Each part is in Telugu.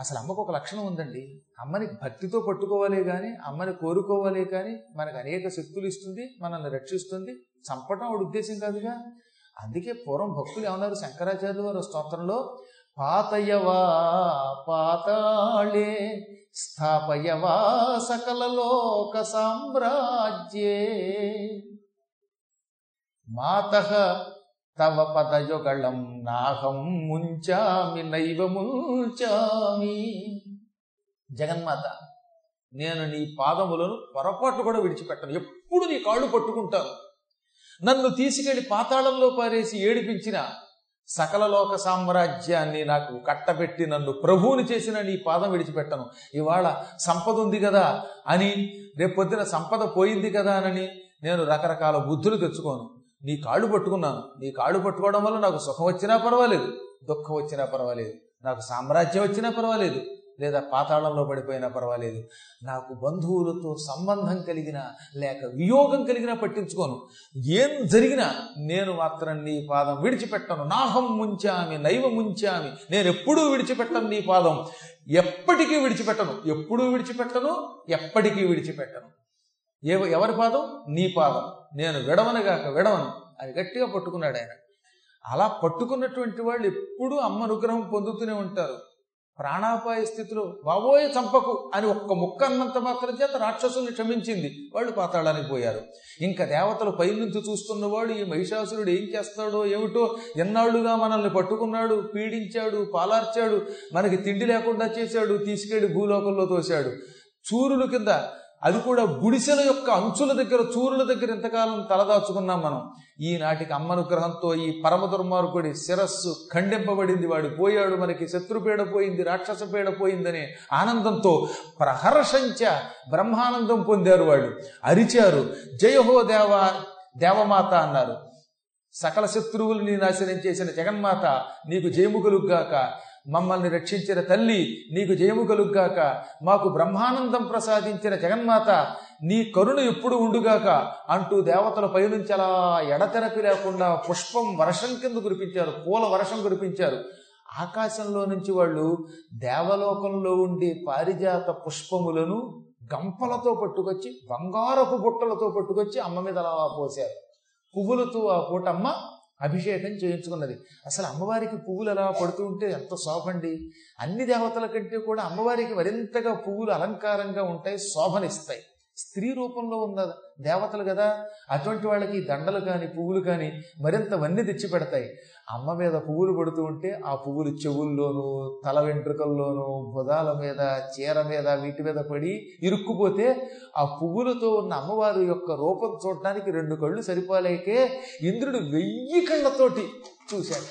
అసలు అమ్మకు ఒక లక్షణం ఉందండి. అమ్మని భక్తితో పట్టుకోవాలే కానీ అమ్మని కోరుకోవాలే కానీ మనకు అనేక శక్తులు ఇస్తుంది మనల్ని రక్షిస్తుంది. చంపటం ఆవిడ ఉద్దేశం కాదుగా. అందుకే పూర్వం భక్తులు ఏమన్నారు? శంకరాచార్యుల వారి స్తోత్రంలో పాతయవా పాతాళే స్థాపయవా సకల లోక సామ్రాజ్యే. మాత తవ పదయుగళం నాహం ముంచామి నైవ ముంచామి జగన్మాత నేను నీ పాదములను పొరపాటు కూడా విడిచిపెట్టను. ఎప్పుడు నీ కాళ్ళు పట్టుకుంటాను నన్ను తీసుకెళ్ళి పాతాళంలో పారేసి ఏడిపించిన సకల లోక సామ్రాజ్యాన్ని నాకు కట్టబెట్టి నన్ను ప్రభువుని చేసిన నీ పాదం విడిచిపెట్టను. ఇవాళ సంపద ఉంది కదా అని రేపొద్దున సంపద పోయింది కదా అని నేను రకరకాల బుద్ధులు తెచ్చుకోను. నీ కాళ్ళు పట్టుకున్నాను. నీ కాళ్ళు పట్టుకోవడం వల్ల నాకు సుఖం వచ్చినా పర్వాలేదు దుఃఖం వచ్చినా పర్వాలేదు నాకు సామ్రాజ్యం వచ్చినా పర్వాలేదు లేదా పాతాళంలో పడిపోయినా పర్వాలేదు. నాకు బంధువులతో సంబంధం కలిగిన లేక వియోగం కలిగినా పట్టించుకోను. ఏం జరిగినా నేను మాత్రం నీ పాదం విడిచిపెట్టను. నాహం ముంచామి నైవ ముంచామి. నేను ఎప్పుడూ విడిచిపెట్టను నీ పాదం. ఎప్పటికీ విడిచిపెట్టను. ఎప్పుడూ విడిచిపెట్టను ఎప్పటికీ విడిచిపెట్టను. ఏ ఎవరి పాదం? నీ పాదం. నేను విడవనగాక విడవను. అది గట్టిగా పట్టుకున్నాడు ఆయన. అలా పట్టుకున్నటువంటి వాళ్ళు ఎప్పుడూ అమ్మ అనుగ్రహం పొందుతూనే ఉంటారు. ప్రాణాపాయ స్థితిలో బాబోయే చంపకు అని ఒక్క ముక్క అన్నంత మాత్రం చేత రాక్షసుల్ని క్షమించింది. వాళ్ళు పాతాళానికి పోయారు. ఇంకా దేవతలు పైనుంచి చూస్తున్నవాడు ఈ మహిషాసురుడు ఏం చేస్తాడో ఏమిటో ఎన్నాళ్ళుగా మనల్ని పట్టుకున్నాడు పీడించాడు పాలార్చాడు మనకి తిండి లేకుండా చేశాడు తీసుకెళ్ళి భూలోకంలో తోశాడు. చూరులు కింద అది కూడా గుడిసెల యొక్క అంచుల దగ్గర చూరుల దగ్గర ఎంతకాలం తలదాచుకున్నాం మనం. ఈనాటికి అమ్మనుగ్రహంతో ఈ పరమ దుర్మార్గుడి శిరస్సు ఖండింపబడింది. వాడు పోయాడు మనకి శత్రుపీడ పోయింది రాక్షస పీడ పోయిందనే ఆనందంతో ప్రహర్షంచ బ్రహ్మానందం పొందారు వాళ్ళు. అరిచారు జయహో దేవ దేవమాత అన్నారు. సకల శత్రువుల్ని నాశనం చేసిన జగన్మాత నీకు జయము మమ్మల్ని రక్షించిన తల్లి నీకు జయము కలుగ్గాక మాకు బ్రహ్మానందం ప్రసాదించిన జగన్మాత నీ కరుణ ఎప్పుడు ఉండుగాక అంటూ దేవతల పైనుంచి అలా ఎడతెరపి లేకుండా పుష్పం వర్షం కింద కురిపించారు పూల వర్షం కురిపించారు. ఆకాశంలో నుంచి వాళ్ళు దేవలోకంలో ఉండే పారిజాత పుష్పములను గంపలతో పట్టుకొచ్చి బంగారపు బుట్టలతో పట్టుకొచ్చి అమ్మ మీద అలా పోశారు. పువ్వులతో ఆ పూటమ్మ అభిషేకం చేయించుకున్నది. అసలు అమ్మవారికి పువ్వులు అలా పడుతూ ఉంటే ఎంత శోభండి. అన్ని దేవతల కంటే కూడా అమ్మవారికి మరింతగా పువ్వులు అలంకారంగా ఉంటాయి శోభనిస్తాయి. స్త్రీ రూపంలో ఉన్న దేవతలు కదా? అటువంటి వాళ్ళకి దండలు కానీ పువ్వులు కానీ మరింత వన్నీ తెచ్చి పెడతాయి. అమ్మ మీద పువ్వులు పడుతూ ఉంటే ఆ పువ్వులు చెవుల్లోనూ తల వెంట్రుకల్లోనూ భుజాల మీద చీర మీద వీటి మీద పడి ఇరుక్కుపోతే ఆ పువ్వులతో ఉన్న అమ్మవారి యొక్క రూపం చూడటానికి రెండు కళ్ళు సరిపోలేకే ఇంద్రుడు వెయ్యి కళ్ళతోటి చూశాడు.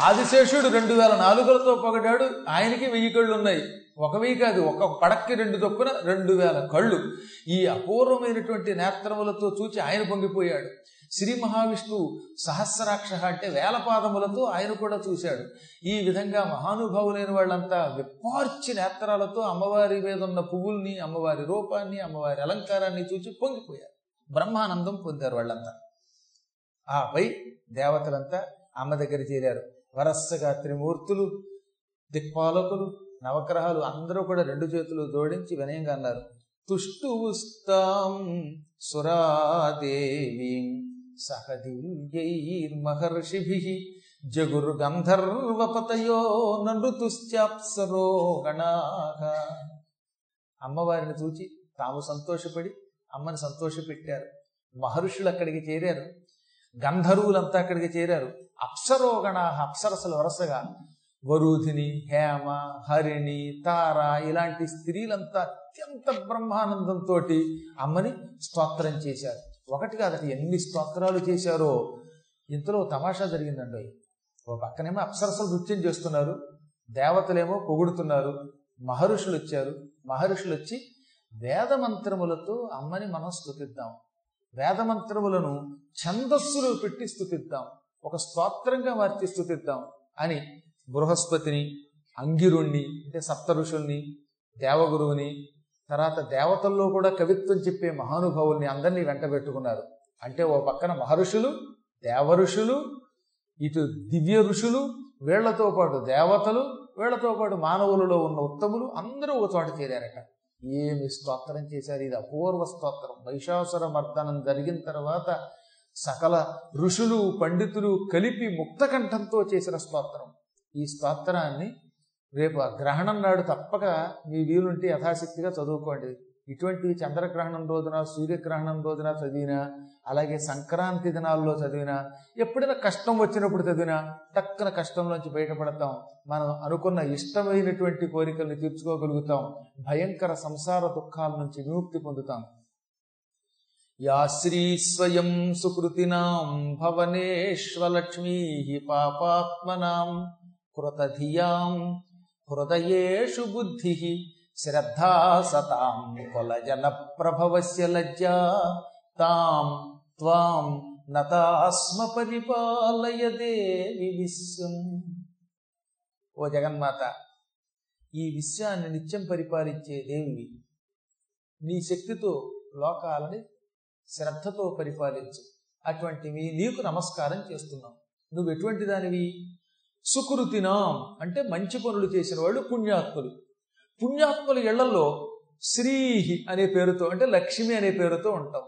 ఆదిశేషుడు రెండు వేల నాలుగులతో పొగడాడు. ఆయనకి వెయ్యి కళ్ళు ఉన్నాయి ఒక వెయ్యి కాదు ఒక పడక్కి రెండు చొప్పున రెండు వేల కళ్ళు. ఈ అపూర్వమైనటువంటి నేత్రములతో చూచి ఆయన పొంగిపోయాడు. శ్రీ మహావిష్ణువు సహస్రాక్ష అంటే వేల పాదములతో ఆయన కూడా చూశాడు. ఈ విధంగా మహానుభావులైన వాళ్ళంతా విపార్చి నేత్రాలతో అమ్మవారి మీద ఉన్న పువ్వుల్ని అమ్మవారి రూపాన్ని అమ్మవారి అలంకారాన్ని చూచి పొంగిపోయారు. బ్రహ్మానందం పొందారు వాళ్ళంతా. ఆపై దేవతలంతా అమ్మ దగ్గర చేరారు. వరస్సగా త్రిమూర్తులు దిక్పాలకులు నవగ్రహాలు అందరూ కూడా రెండు చేతులు జోడించి వినయంగా అన్నారు. తుష్టుస్తాం సురాదేవి సహదివ్యైర్మహర్షిభి జగురు గంధర్వపతయో నృతుశ్చాప్సరో గణాహ అమ్మవారిని చూచి తాము సంతోషపడి అమ్మని సంతోషపెట్టారు. మహర్షులు అక్కడికి చేరారు. గంధర్వులంతా అక్కడికి చేరారు. అప్సరోగణ అప్సరసలు వరుసగా వరుధిని హేమ హరిణి తార ఇలాంటి స్త్రీలంతా అత్యంత బ్రహ్మానందంతో అమ్మని స్తోత్రం చేశారు. ఒకటి కాదట ఎన్ని స్తోత్రాలు చేశారో. ఇంతలో తమాషా జరిగిందండి. ఓ పక్కనేమో అప్సరసలు నృత్యం చేస్తున్నారు. దేవతలేమో పొగుడుతున్నారు. మహర్షులు వచ్చారు మహర్షులు వచ్చి వేదమంత్రములతో అమ్మని మనం స్థుతిద్దాం వేదమంత్రములను ఛందస్సులు పెట్టి స్థుతిద్దాం ఒక స్తోత్రంగా మార్చి స్థుతిద్దాం అని బృహస్పతిని అంగిరుణ్ణి అంటే సప్త ఋషుల్ని దేవగురువుని తర్వాత దేవతల్లో కూడా కవిత్వం చెప్పే మహానుభావుల్ని అందరినీ వెంట పెట్టుకున్నారు అంటే ఓ పక్కన మహర్షులు దేవ ఋషులు ఇటు దివ్య ఋషులు వీళ్ళతో పాటు దేవతలు వీళ్ళతో పాటు మానవులలో ఉన్న ఉత్తములు అందరూ ఒక చోట చేరారట. ఏమి స్తోత్రం చేశారు? ఇది అపూర్వ స్తోత్రం. మహిషాసుర మర్దనం జరిగిన తర్వాత సకల ఋషులు పండితులు కలిపి ముక్తకంఠంతో చేసిన స్తోత్రం. ఈ స్తోత్రాన్ని రేపు ఆ గ్రహణం నాడు తప్పక మీ వీలుంటే యథాశక్తిగా చదువుకోండి. ఇటువంటి చంద్రగ్రహణం రోజున సూర్యగ్రహణం రోజున చదివినా అలాగే సంక్రాంతి దినాల్లో చదివినా ఎప్పుడైనా కష్టం వచ్చినప్పుడు చదివినా టక్కున కష్టంలోంచి బయటపడతాం. మనం అనుకున్న ఇష్టమైనటువంటి కోరికల్ని తీర్చుకోగలుగుతాం. భయంకర సంసార దుఃఖాల నుంచి విముక్తి పొందుతాం. యా శ్రీ స్వయం సుకృతినాం భవనేష్వలక్ష్మీ పాపాత్మనాం కృతధియాం హృదయేషు బుద్ధి శ్రద్ధా సతాం కొలజన ప్రభవస్య లజ్జా తాం త్వాం నతాస్మ పరిపాలయ దేవి విశ్వం ఓ జగన్మాత ఈ విశ్వాన్ని నిత్యం పరిపాలించే దేవివి నీ శక్తితో లోకాలని శ్రద్ధతో పరిపాలించు. అటువంటివి నీకు నమస్కారం చేస్తున్నాం. నువ్వు ఎటువంటి దానివి? సుకృతినాం అంటే మంచి పనులు చేసిన వాళ్ళు పుణ్యాత్ములు. పుణ్యాత్ముల ఇళ్ళలో శ్రీహి అనే పేరుతో అంటే లక్ష్మి అనే పేరుతో ఉంటాం.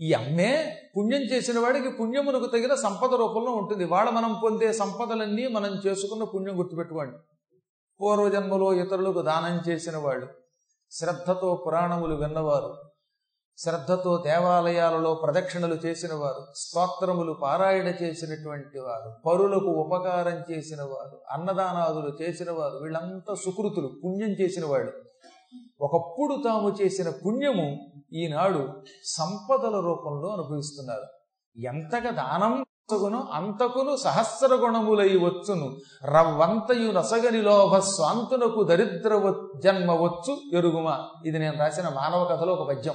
ఈ అమ్మే పుణ్యం చేసిన వాడికి పుణ్యమునకు తగిన సంపద రూపంలో ఉంటుంది. వాళ్ళ మనం పొందే సంపదలన్నీ మనం చేసుకున్న పుణ్యం గుర్తుపెట్టుకోండి. పూర్వజన్మలో ఇతరులకు దానం చేసిన వాళ్ళు శ్రద్ధతో పురాణములు విన్నవారు. శ్రద్ధతో దేవాలయాలలో ప్రదక్షిణలు చేసిన వారు స్తోత్రములు పారాయణ చేసినటువంటి వారు పరులకు ఉపకారం చేసిన వారు అన్నదానాదులు చేసిన వారు వీళ్ళంతా సుకృతులు పుణ్యం చేసిన వాళ్ళు ఒకప్పుడు తాము చేసిన పుణ్యము ఈనాడు సంపదల రూపంలో అనుభవిస్తున్నారు. ఎంతగా దానం అంతకును సహస్ర గుణములై వచ్చును. రవ్వంతయు నసగని లోభ స్వాంతునకు దరిద్ర జన్మ వచ్చు ఎరుగుమా? ఇది నేను రాసిన మానవ కథలో ఒక పద్యం.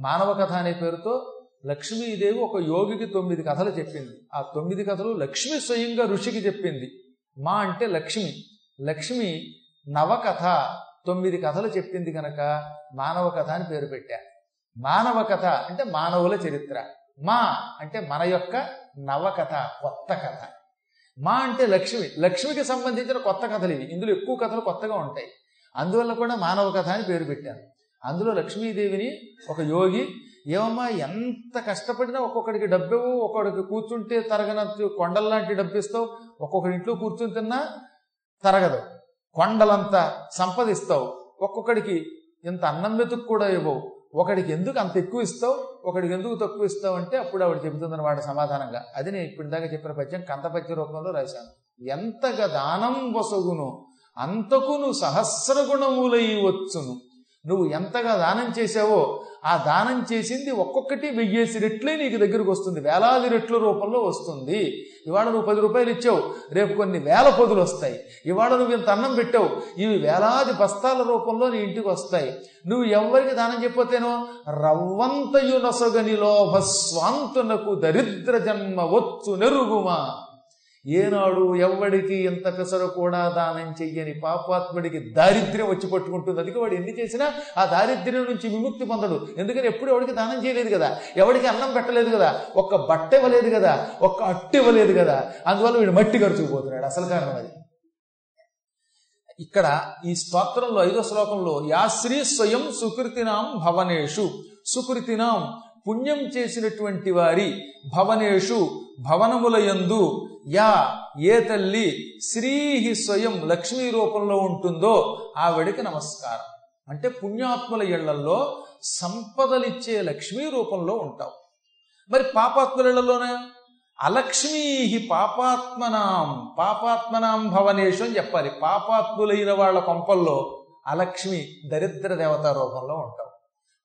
మానవ కథ అనే పేరుతో లక్ష్మీదేవి ఒక యోగికి తొమ్మిది కథలు చెప్పింది. ఆ తొమ్మిది కథలు లక్ష్మి స్వయంగా ఋషికి చెప్పింది. మా అంటే లక్ష్మి. లక్ష్మి నవకథ తొమ్మిది కథలు చెప్పింది కనుక మానవ కథ అని పేరు పెట్టా. మానవ కథ అంటే మానవుల చరిత్ర. మా అంటే మన యొక్క నవకథ కొత్త కథ. మా అంటే లక్ష్మి. లక్ష్మికి సంబంధించిన కొత్త కథలు ఇవి. ఇందులో ఎక్కువ కథలు కొత్తగా ఉంటాయి. అందువల్ల కూడా మానవ కథ అని పేరు పెట్టాను. అందులో లక్ష్మీదేవిని ఒక యోగి ఏమమ్మా ఎంత కష్టపడినా ఒక్కొక్కడికి డబ్బు ఒక్కొక్కడికి కూర్చుంటే తరగనంత కొండల్లాంటి డబ్బు ఇస్తావు ఒక్కొక్కడి ఇంట్లో కూర్చుని తిన్నా తరగదు. కొండలంతా సంపదిస్తావు ఒక్కొక్కడికి ఇంత అన్నం మెతుకు కూడా ఇవ్వవు. ఒకడికి ఎందుకు అంత ఎక్కువ ఇస్తావు ఒకడికి ఎందుకు తక్కువ ఇస్తావు అంటే అప్పుడు ఆవిడ చెబుతుందని సమాధానంగా. అది నేను ఇప్పుడు ఇందాక చెప్పిన పద్యం కంతపద్య రూపంలో రాశాను. ఎంతగా దానం వసగును అంతకును సహస్రగుణములై వచ్చును. నువ్వు ఎంతగా దానం చేశావో ఆ దానం చేసింది ఒక్కొక్కటి వెయ్యేసి రెట్లే నీకు దగ్గరకు వస్తుంది. వేలాది రెట్ల రూపంలో వస్తుంది. ఇవాళ నువ్వు పది రూపాయలు ఇచ్చావు రేపు కొన్ని వేల పొదులు వస్తాయి. ఇవాళ నువ్వు ఇంత అన్నం పెట్టావు ఇవి వేలాది బస్తాల రూపంలో నీ ఇంటికి వస్తాయి. నువ్వు ఎవరికి దానం చెప్పితేనో రవ్వంతయు నొసగని లోభ స్వాంతునకు దరిద్ర జన్మ వచ్చు నెరుగుమా ఏనాడు ఎవ్వడికి ఇంత పెసరు కూడా దానం చెయ్యని పాపాత్ముడికి దారిద్ర్యం వచ్చి పట్టుకుంటుంది. అందుకే వాడు ఎన్ని చేసినా ఆ దారిద్ర్యం నుంచి విముక్తి పొందడు. ఎందుకని ఎప్పుడు ఎవడికి దానం చేయలేదు కదా? ఎవడికి అన్నం పెట్టలేదు కదా? ఒక్క బట్ట ఇవ్వలేదు కదా? ఒక్క అట్టు ఇవ్వలేదు కదా? అందువల్ల వీడు మట్టి ఖర్చుకుపోతున్నాడు అసలు కారణం అది. ఇక్కడ ఈ స్తోత్రంలో ఐదో శ్లోకంలో యాశ్రీ స్వయం సుకృతినాం భవనేషు. సుకృతినాం పుణ్యం చేసినటువంటి వారి భవనేషు భవనములయందు యా ఏ తల్లి శ్రీహి స్వయం లక్ష్మీ రూపంలో ఉంటుందో ఆవిడకి నమస్కారం. అంటే పుణ్యాత్ముల ఇళ్ళలో సంపదలిచ్చే లక్ష్మీ రూపంలో ఉంటావు. మరి పాపాత్ముల ఇళ్ళలోనే? అలక్ష్మీ పాపాత్మనాం పాపాత్మనాం భవనేషు అని చెప్పాలి. పాపాత్ములైన వాళ్ళ కొంపల్లో అలక్ష్మి దరిద్ర దేవతా రూపంలో ఉంటావు.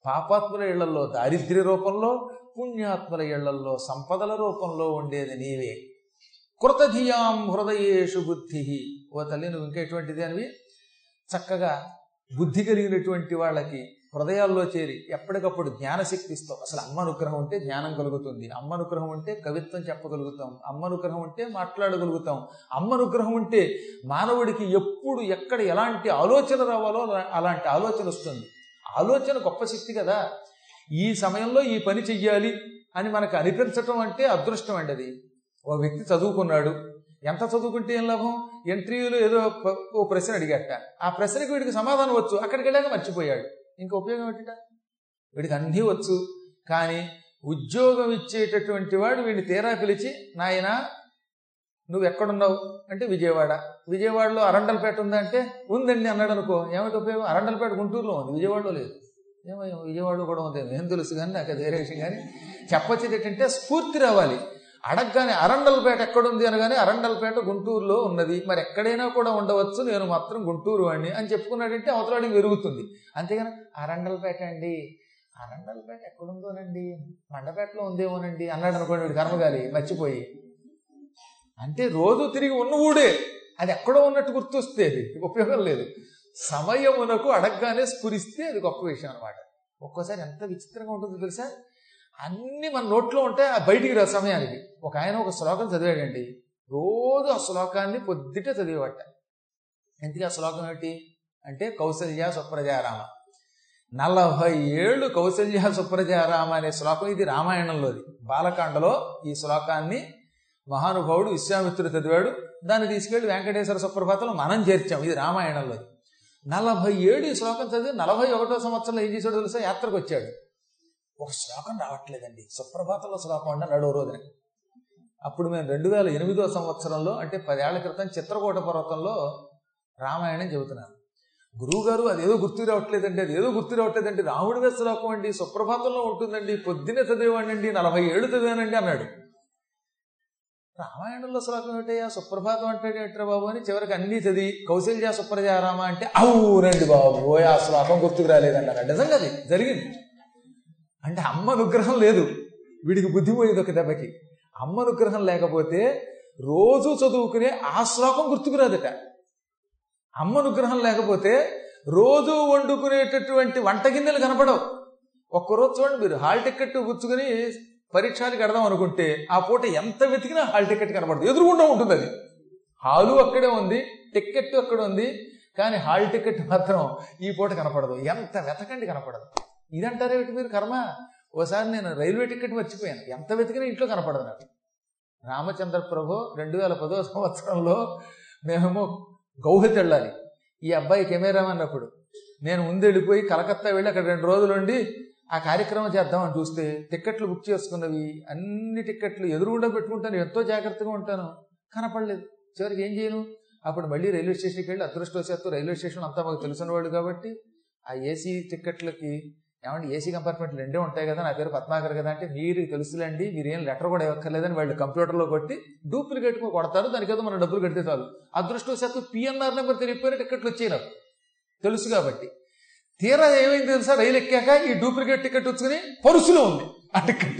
పాపాత్ముల ఇళ్ళలో దారిద్ర్య రూపంలో పుణ్యాత్ముల ఇళ్ళలో సంపదల రూపంలో ఉండేది నీవే. కృతధియాం హృదయేషు బుద్ధి. ఓ తల్లి నువ్వు ఇంకెటువంటిది అనివి? చక్కగా బుద్ధి కలిగినటువంటి వాళ్ళకి హృదయాల్లో చేరి ఎప్పటికప్పుడు జ్ఞానశక్తి ఇస్తావు అసలు అమ్మ అనుగ్రహం ఉంటే జ్ఞానం కలుగుతుంది అమ్మ అనుగ్రహం ఉంటే కవిత్వం చెప్పగలుగుతాం అమ్మ అనుగ్రహం ఉంటే మాట్లాడగలుగుతాం అమ్మ అనుగ్రహం ఉంటే మానవుడికి ఎప్పుడు ఎక్కడ ఎలాంటి ఆలోచన రావాలో అలాంటి ఆలోచన వస్తుంది. ఆలోచన గొప్ప శక్తి కదా. ఈ సమయంలో ఈ పని చెయ్యాలి అని మనకు అనిపించటం అంటే అదృష్టం అండి అది. ఓ వ్యక్తి చదువుకున్నాడు. ఎంత చదువుకుంటే ఏం లాభం? ఇంటర్వ్యూలో ఏదో ఓ ప్రశ్న అడిగట ఆ ప్రశ్నకి వీడికి సమాధానం వచ్చు. అక్కడికి వెళ్ళాక మర్చిపోయాడు. ఇంకా ఉపయోగం ఏంటట? వీడికి అన్నీ వచ్చు. కానీ ఉద్యోగం ఇచ్చేటటువంటి వాడు వీడిని తీరా పిలిచి నాయన నువ్వు ఎక్కడున్నావు? అంటే విజయవాడ. విజయవాడలో అరండల్పేట ఉందా అంటే ఉందండి అన్నాడు అనుకో ఏమిటి ఉపయోగం? అరండల్పేట గుంటూరులో ఉంది. విజయవాడలో లేదు. ఏమో విజయవాడలో కూడా ఉంది. ఏం తెలుసు కానీ నాకు అది విషయం కానీ చెప్పచ్చేటంటే స్ఫూర్తి రావాలి. అడగగానే అరండల్పేట ఎక్కడుంది అనగానే అరండల్పేట గుంటూరులో ఉన్నది. మరి ఎక్కడైనా కూడా ఉండవచ్చు నేను మాత్రం గుంటూరు వాడిని అని చెప్పుకున్నాడంటే అవతలాడికి పెరుగుతుంది అంతేగాని అరండల్పేట అండి అరండల్పేట ఎక్కడుందోనండి మండపేటలో ఉందేమోనండి అన్నాడు అనుకోండి వీడు కర్మగాలి మర్చిపోయి. అంటే రోజు తిరిగి ఉన్న ఊడే అది ఎక్కడో ఉన్నట్టు గుర్తొస్తే అది ఉపయోగం లేదు. సమయమునకు అడగగానే స్ఫురిస్తే అది గొప్ప విషయం అనమాట ఒక్కోసారి ఎంత విచిత్రంగా ఉంటుందో తెలుసా? అన్ని మన నోట్లో ఉంటే ఆ బయటికి రా సమయానికి ఒక ఆయన ఒక శ్లోకం చదివాడండి. రోజు ఆ శ్లోకాన్ని పొద్దుటే చదివేవాట. ఎందుకు ఆ శ్లోకం ఏంటి అంటే కౌసల్య సుప్రజారామ. నలభై ఏళ్ళు కౌసల్య సుప్రజారామ అనే శ్లోకం ఇది రామాయణంలోది. బాలకాండలో ఈ శ్లోకాన్ని మహానుభావుడు విశ్వామిత్రుడు చదివాడు. దాన్ని తీసుకెళ్ళి వెంకటేశ్వర సుప్రభాతంలో మనం చేర్చాం. ఇది రామాయణంలో నలభై ఏడు ఈ శ్లోకం చదివి నలభై ఒకటో సంవత్సరంలో ఏం చేశాడు తెలుసా? యాత్రకు వచ్చాడు. ఒక శ్లోకం రావట్లేదండి. సుప్రభాతంలో శ్లోకం అంటే నడువ రోజున. అప్పుడు మేము రెండు వేల ఎనిమిదో సంవత్సరంలో అంటే పదేళ్ళ క్రితం చిత్రకూట పర్వతంలో రామాయణం చెబుతున్నాను గురువుగారు అదేదో గుర్తు రావట్లేదండి అదేదో గుర్తు రావట్లేదండి. రాముడి మీద శ్లోకం అండి సుప్రభాతంలో ఉంటుందండి పొద్దున్నే చదివేవాడండి నలభై ఏడు చదివానండి అన్నాడు. రామాయణంలో శ్లోకం ఏమిటయ్యా? సుప్రభాతం అంటే ఏంట్రా బాబు అని చివరికి అన్ని చదివి కౌశల్య సుప్రజారామ అంటే అవునండి బాబు ఓయ్ ఆ శ్లోకం గుర్తుకు రాలేదన్నారు నిజంగా అది జరిగింది. అంటే అమ్మ అనుగ్రహం లేదు. వీడికి బుద్ధి పోయేది ఒక దెబ్బకి. అమ్మ అనుగ్రహం లేకపోతే రోజు చదువుకునే ఆ శ్లోకం గుర్తుకురాదట. అమ్మ అనుగ్రహం లేకపోతే రోజు వండుకునేటటువంటి వంట గిన్నెలు కనపడవు. ఒక్కరోజు చూడండి మీరు హాల్ టికెట్ పుచ్చుకుని పరీక్షలు కడదాం అనుకుంటే ఆ పూట ఎంత వెతికినా హాల్ టికెట్ కనపడదు. ఎదురుగుండా ఉంటుంది అది. హాలు అక్కడే ఉంది టికెట్ అక్కడ ఉంది కానీ హాల్ టికెట్ మాత్రం ఈ పూట కనపడదు. ఎంత వెతకండి కనపడదు. ఇదంటారేమిటి మీరు కర్మ? ఓసారి నేను రైల్వే టికెట్ మర్చిపోయాను. ఎంత వెతికినా ఇంట్లో కనపడదు నాకు. రామచంద్ర ప్రభు రెండు వేల పదో సంవత్సరంలో మేము గౌహతి వెళ్ళాలి ఈ అబ్బాయి కెమెరా అన్నప్పుడు నేను ముందు వెళ్ళిపోయి కలకత్తా వెళ్ళి అక్కడ రెండు రోజులు ఉండి ఆ కార్యక్రమం చేద్దామని చూస్తే టిక్కెట్లు బుక్ చేసుకున్నవి అన్ని టిక్కెట్లు ఎదురుగుండా పెట్టుకుంటాను ఎంతో జాగ్రత్తగా ఉంటాను. కనపడలేదు. చివరికి ఏం చేయను? అప్పుడు మళ్ళీ రైల్వే స్టేషన్కి వెళ్ళి అదృష్టవశాత్తు రైల్వే స్టేషన్ అంతా మాకు తెలిసినవాడు కాబట్టి ఆ ఏసీ టిక్కెట్లకి ఏమంటే ఏసీ కంపార్ట్మెంట్లు రెండే ఉంటాయి కదా నా పేరు పద్మాకర్ కదా అంటే మీరు తెలుసులేండి మీరు ఏం లెటర్ కూడా ఇవ్వక్కర్లేదని వాళ్ళు కంప్యూటర్లో కొట్టి డూప్లికేట్ కొడతారు దానికేదో మనం డబ్బులు కడితే చాలు. అదృష్టవశాత్తు పిఎన్ఆర్ నెంబర్ తెలియపోయిన టికెట్లు వచ్చాయి తెలుసు కాబట్టి. తీరా ఏమైంది తెలుసా? రైలు ఎక్కాక ఈ డూప్లికేట్ టికెట్ వచ్చుకుని పరుసులో ఉంది. ఆ టికెట్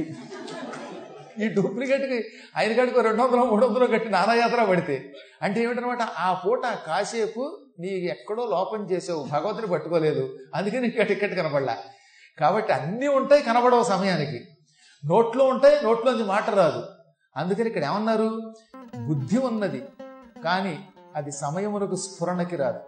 ఈ డూప్లికేట్కి ఆయన కాడికి రెండు వందలు మూడు వందలు కట్టి నానాయాత్ర పడితే. అంటే ఏమిటనమాట ఆ పూట కాసేపు నీ ఎక్కడో లోపం చేసావు భగవంతుని పట్టుకోలేదు అందుకే నీకు టికెట్ కనపడలా. కాబట్టి అన్నీ ఉంటాయి కనబడవు సమయానికి. నోట్లో ఉంటాయి నోట్లోంచి మాట రాదు. అందుకని ఇక్కడ ఏమన్నారు? బుద్ధి ఉన్నది. కానీ అది సమయమునకు స్ఫురణకి రాదు.